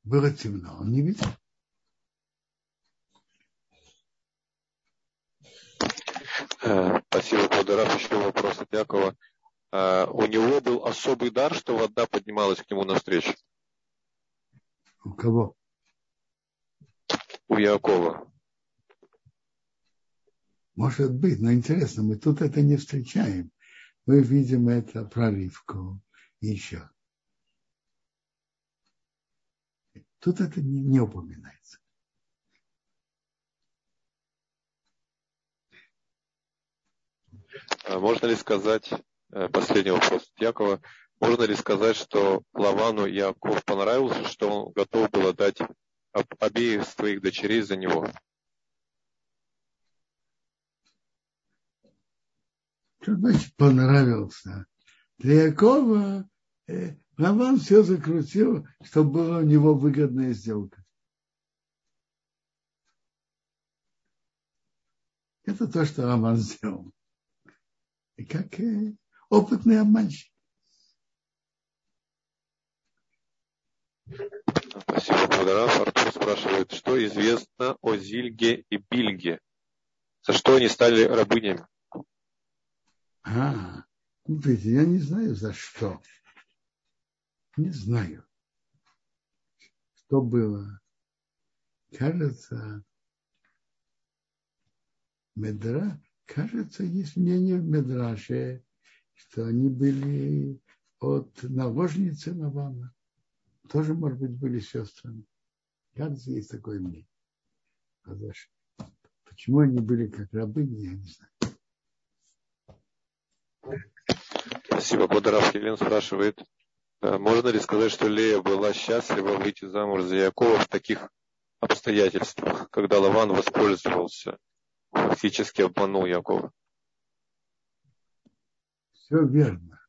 Было темно, он не видел. Э, спасибо, Квадорав. Еще вопрос от Якова. Э, у него был особый дар, что вода поднималась к нему навстречу. У кого? У Якова. Может быть, но интересно, мы тут это не встречаем. Мы видим это проливку еще. Тут это не, не упоминается. А можно ли сказать, последний вопрос от Якова, можно ли сказать, что Лавану Яков понравился, что он готов был отдать обеих своих дочерей за него? Что значит понравился? Для Якова э, Раван все закрутил, чтобы была у него выгодная сделка. Это то, что Раван сделал. И как э, опытный обманщик. Спасибо, Квадраф. Артур спрашивает, что известно о Зильге и Бильге? За что они стали рабынями? А, смотрите, я не знаю за что. Не знаю, что было. Кажется, Медра, кажется, есть мнение в Медраше, что они были от наложницы Навана. Тоже, может быть, были сестрами. Кажется, есть такое мнение. Почему они были как рабыни, я не знаю. Спасибо. Квадраф Елен спрашивает, э, можно ли сказать, что Лея была счастлива выйти замуж за Якова в таких обстоятельствах, когда Лаван воспользовался, фактически обманул Якова? Все верно.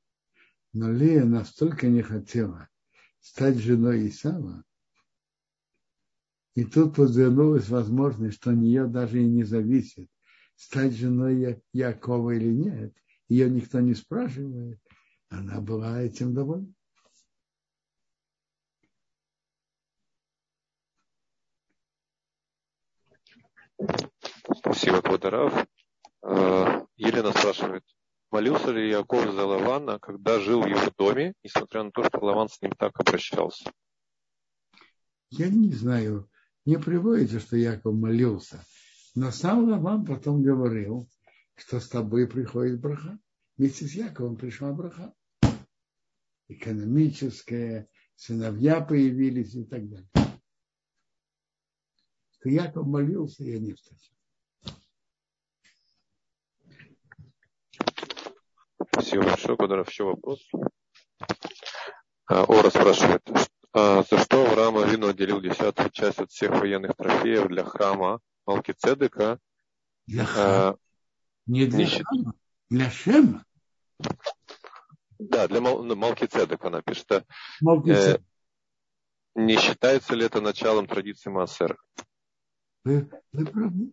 Но Лея настолько не хотела стать женой Исава, и тут подвернулась возможность, что у нее даже и не зависит, стать женой Якова или нет. Ее никто не спрашивает. Она была этим довольна. Спасибо, Квадарав. Э, Елена спрашивает, молился ли Яков за Лавана, когда жил в его доме, несмотря на то, что Лаван с ним так обращался? Я не знаю, не приводится, что Яков молился. Но сам Лаван потом говорил, что с тобой приходит браха. Вместе с Яковом пришла браха. Экономическая, сыновья появились и так далее. Что Яков молился, я не встретил. Спасибо большое. Кударов, еще вопрос? А, Ора спрашивает, а за что Авраам Авину отделил десятую часть от всех военных трофеев для храма Малкицедека? Для храма? А, не для храма, для Шема? Да, для Мал, ну, Малкицедека она пишет. Э, не считается ли это началом традиции Маасера? Вы, вы правы.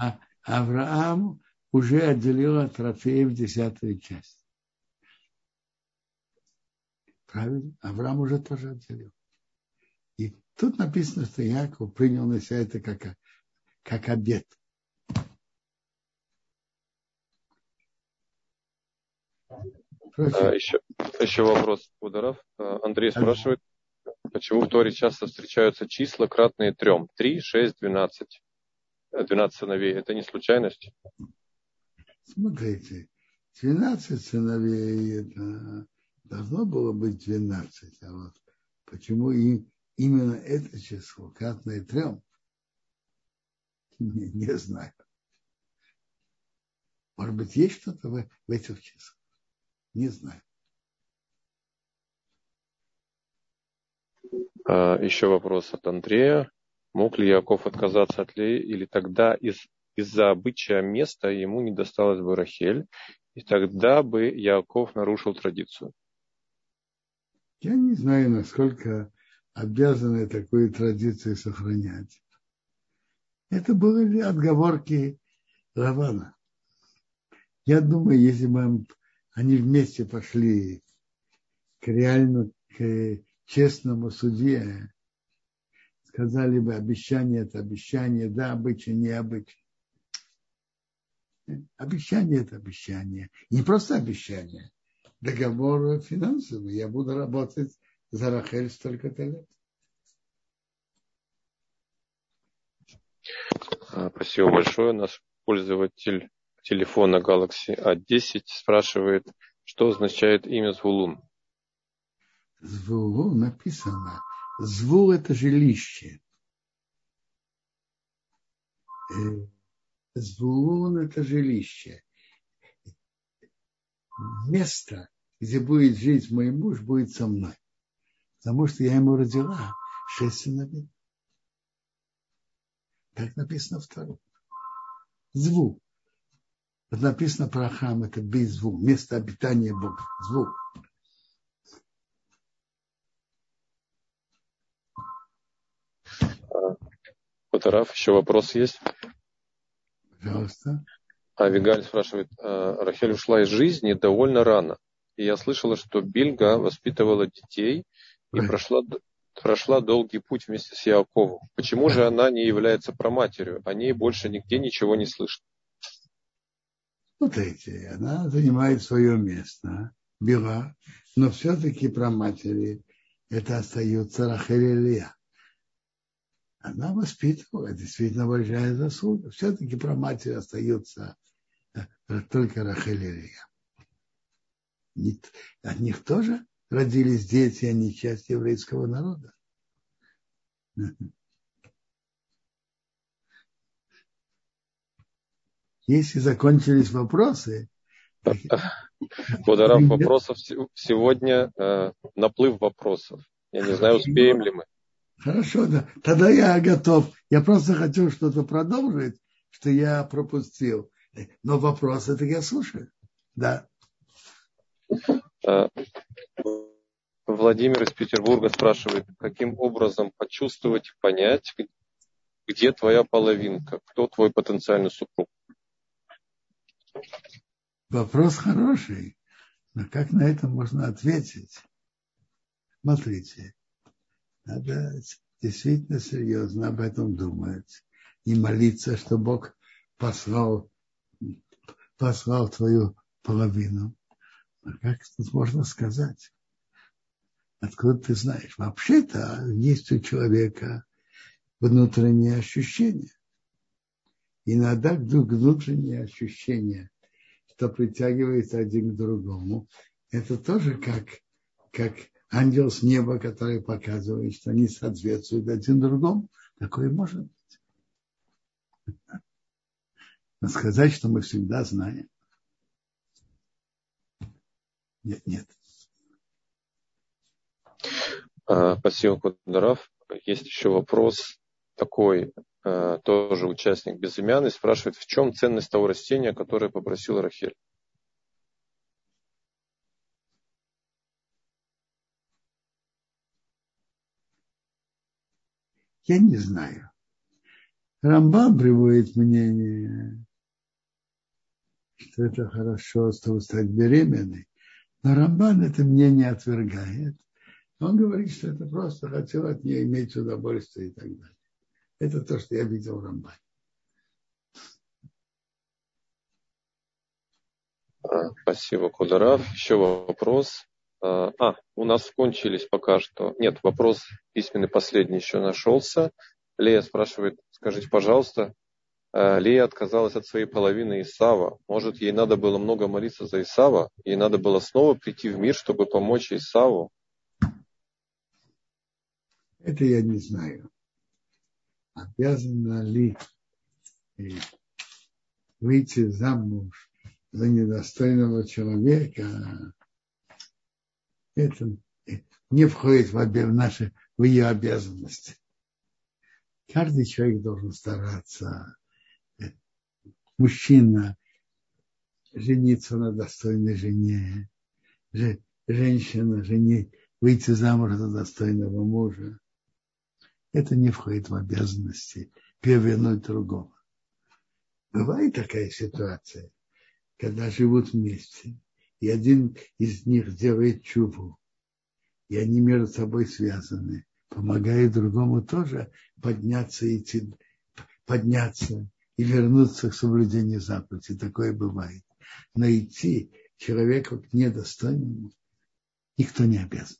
А, Авраам уже отделил от трофеев десятую часть. Правильно? Авраам уже тоже отделил. И тут написано, что Яков принял на себя это как, как обед. А, еще, еще вопрос, Ударов. А, Андрей спрашивает, почему в Торе часто встречаются числа, кратные трем? Три, шесть, двенадцать. Двенадцать сыновей. Это не случайность? Смотрите, двенадцать сыновей, это должно было быть 12, а вот почему и именно это число, кратное трем, не, не знаю. Может быть, есть что-то в, в этих числах? Не знаю. А, еще вопрос от Андрея. Мог ли Яков отказаться от Леи, или тогда из, из-за обычая места ему не досталось бы Рахель, и тогда бы Яков нарушил традицию? Я не знаю, насколько обязаны такую традицию сохранять. Это были отговорки Равана. Я думаю, если бы они вместе пошли к реально к честному судье, сказали бы, обещание это обещание, да, обычай, не обычай. Обещание это обещание. Не просто обещание, договор финансовый. Я буду работать за Рахель столько-то лет. А, спасибо большое. Наш пользователь телефона Galaxy A10 спрашивает, что означает имя Звулун. Звулун написано. Звул – это жилище. Звулун – это жилище. Место, где будет жить мой муж, будет со мной. Потому что я ему родила шесть сыновей. Так написано второе. Звук. Вот написано про храм, это звук, место обитания Бога. Звук. Фотограф, еще вопрос есть? Пожалуйста. А Вигаль спрашивает, «А, Рахель ушла из жизни довольно рано. И я слышала, что Бильга воспитывала детей и прошла, прошла долгий путь вместе с Яковом. Почему же она не является проматерью? О ней больше нигде ничего не слышно. Смотрите, она занимает свое место, Била, но все-таки проматери это остается Рахель Илья. Она воспитывала, действительно большая заслуга. Все-таки про матери остается э, только Рахель Илья. от них тоже родились дети, они часть еврейского народа. Если закончились вопросы. Кударов, вопросов сегодня э, наплыв вопросов. Я не знаю, успеем ли мы. Хорошо, да. Тогда я готов. Я просто хочу что-то продолжить, что я пропустил. Но вопросы это я слушаю. Да. Э, Владимир из Петербурга спрашивает, каким образом почувствовать, понять, где твоя половинка, кто твой потенциальный супруг? Вопрос хороший, но как на это можно ответить? Смотрите, надо действительно серьезно об этом думать и молиться, что Бог послал, послал твою половину. А как тут можно сказать? Откуда ты знаешь? Вообще-то есть у человека внутреннее ощущение. Иногда вдруг внутреннее ощущение, что притягивается один к другому, это тоже как, как ангел с неба, который показывает, что они соответствуют один другому. Такое может быть. Но сказать, что мы всегда знаем. Нет, нет. А, спасибо, Кударов. Есть еще вопрос такой, а, тоже участник безымянный, спрашивает, в чем ценность того растения, которое попросил Рахель? Я не знаю. Рамбан приводит мнение, что это хорошо, чтобы стать беременной. Но Рамбан это мнение отвергает. Он говорит, что это просто хотел от нее иметь удовольствие и так далее. Это то, что я видел в Рамбане. А, спасибо, Кударав. Еще вопрос. А, а, у нас кончились пока что. Нет, вопрос письменный последний еще нашелся. Лея спрашивает, скажите, пожалуйста, а, Лея отказалась от своей половины Исава. Может, ей надо было много молиться за Исава? Ей надо было снова прийти в мир, чтобы помочь Исаву? Это я не знаю. Обязана ли выйти замуж за недостойного человека, это не входит в, в наши в ее обязанности. Каждый человек должен стараться, мужчина, жениться на достойной жене, женщина, жени, выйти замуж за достойного мужа это не входит в обязанности перевернуть другого. Бывает такая ситуация, когда живут вместе, и один из них делает чуву, и они между собой связаны, помогает другому тоже подняться, и идти, подняться и вернуться к соблюдению заповеди. Такое бывает. Но идти человеку к недостойному никто не обязан.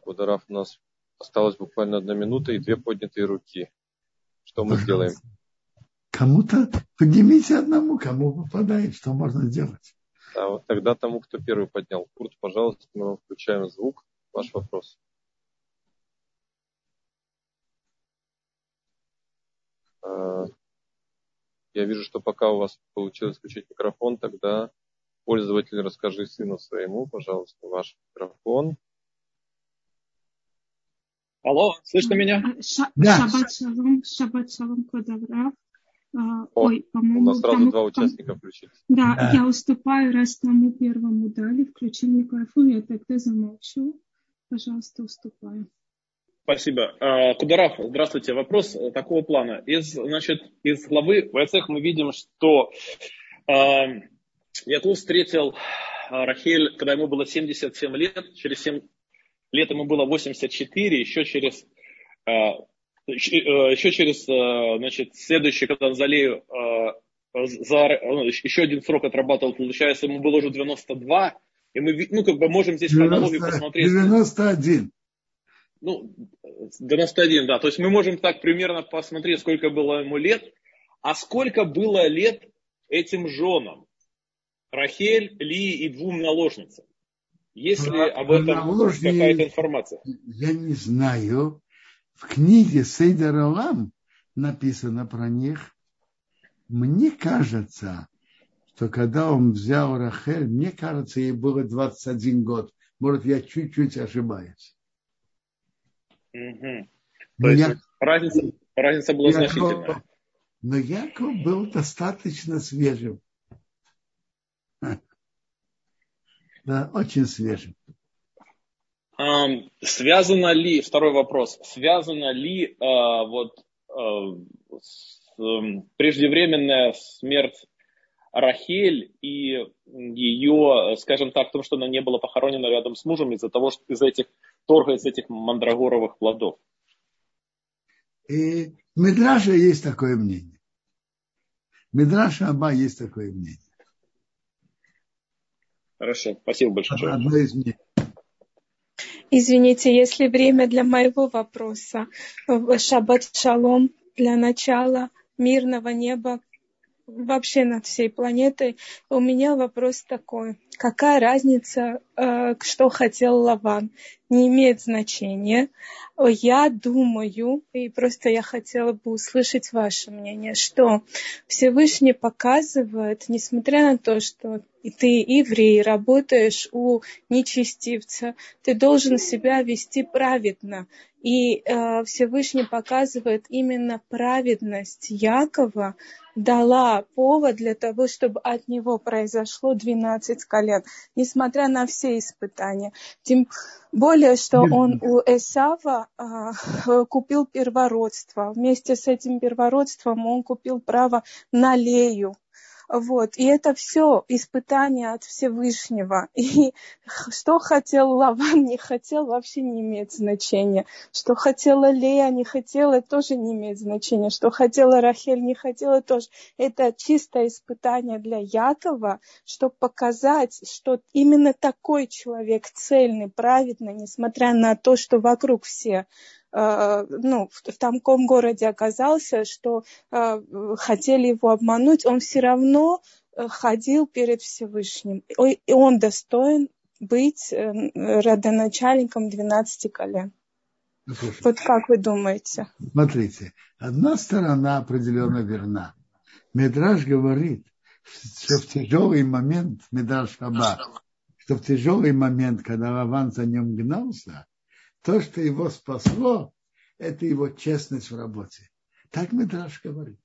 Кударав, у нас осталось буквально одна минута и две поднятые руки. Что мы сделаем? Кому-то поднимите одному, кому попадает, что можно сделать. Да, вот тогда тому, кто первый поднял. Курт, пожалуйста, мы вам включаем звук. Ваш вопрос. А, я вижу, что пока у вас получилось включить микрофон, тогда пользователь расскажи сыну своему, пожалуйста, ваш микрофон. Алло, слышно меня? Ша- да. Шаббат шалом, шаббат шалом, кодаврав. Ой, по-моему, у нас сразу тому, два участника включились. Да, да, я уступаю, раз тому первому дали, включил микрофон, я тогда замолчу. Пожалуйста, уступаю. Спасибо. А, Кударав, здравствуйте. Вопрос такого плана. Из, значит, из главы Вайцех мы видим, что э, Яков встретил Рахель, когда ему было 77 лет, через 7 лет ему было 84, еще через, э, еще через э, значит, следующий, когда он залею, э, за, еще один срок отрабатывал, получается, ему было уже 92, и мы ну, как бы можем здесь 90, хронологию посмотреть. 91. Ну, 91, да. То есть мы можем так примерно посмотреть, сколько было ему лет, а сколько было лет этим женам. Рахель, Ли и двум наложницам. Есть ли об этом какая-то информация? Я не знаю. В книге Сейдер Олам написано про них. Мне кажется, что когда он взял Рахель, мне кажется, ей было 21 год. Может, я чуть-чуть ошибаюсь. Угу. То есть я, разница, разница была Яков, значительная. Но Яков был достаточно свежим. Да, очень свежим. Связано ли, второй вопрос, связано ли uh, вот um, преждевременная смерть Рахель и ее, скажем так, в том, что она не была похоронена рядом с мужем из-за того, что из этих торга, из этих мандрагоровых плодов? И в Медраше есть такое мнение. В Медраше Аба есть такое мнение. Хорошо, спасибо большое. Одно из мнений. Извините, если время для моего вопроса. Шаббат шалом для начала мирного неба вообще над всей планетой. У меня вопрос такой. Какая разница, э, что хотел Лаван? Не имеет значения. Я думаю, и просто я хотела бы услышать ваше мнение, что Всевышний показывает, несмотря на то, что ты еврей, работаешь у нечестивца, ты должен себя вести праведно. И э, Всевышний показывает именно праведность Якова, дала повод для того, чтобы от него произошло 12 колен, несмотря на все испытания. Тем более, что он у Эсава э, купил первородство. Вместе с этим первородством он купил право на Лею. Вот. И это все испытание от Всевышнего. И что хотел Лаван, не хотел, вообще не имеет значения. Что хотела Лея, не хотела, тоже не имеет значения. Что хотела Рахель, не хотела, тоже. Это чистое испытание для Якова, чтобы показать, что именно такой человек цельный, праведный, несмотря на то, что вокруг все ну, в, в таком городе оказался, что э, хотели его обмануть, он все равно э, ходил перед Всевышним. И он достоин быть родоначальником 12 колен. Ну, слушайте, вот как вы думаете? Смотрите, одна сторона определенно верна. Медраж говорит, что в тяжелый момент, Медраж Хаба, что в тяжелый момент, когда Лаван за ним гнался, то, что его спасло, это его честность в работе. Так Медраж говорит.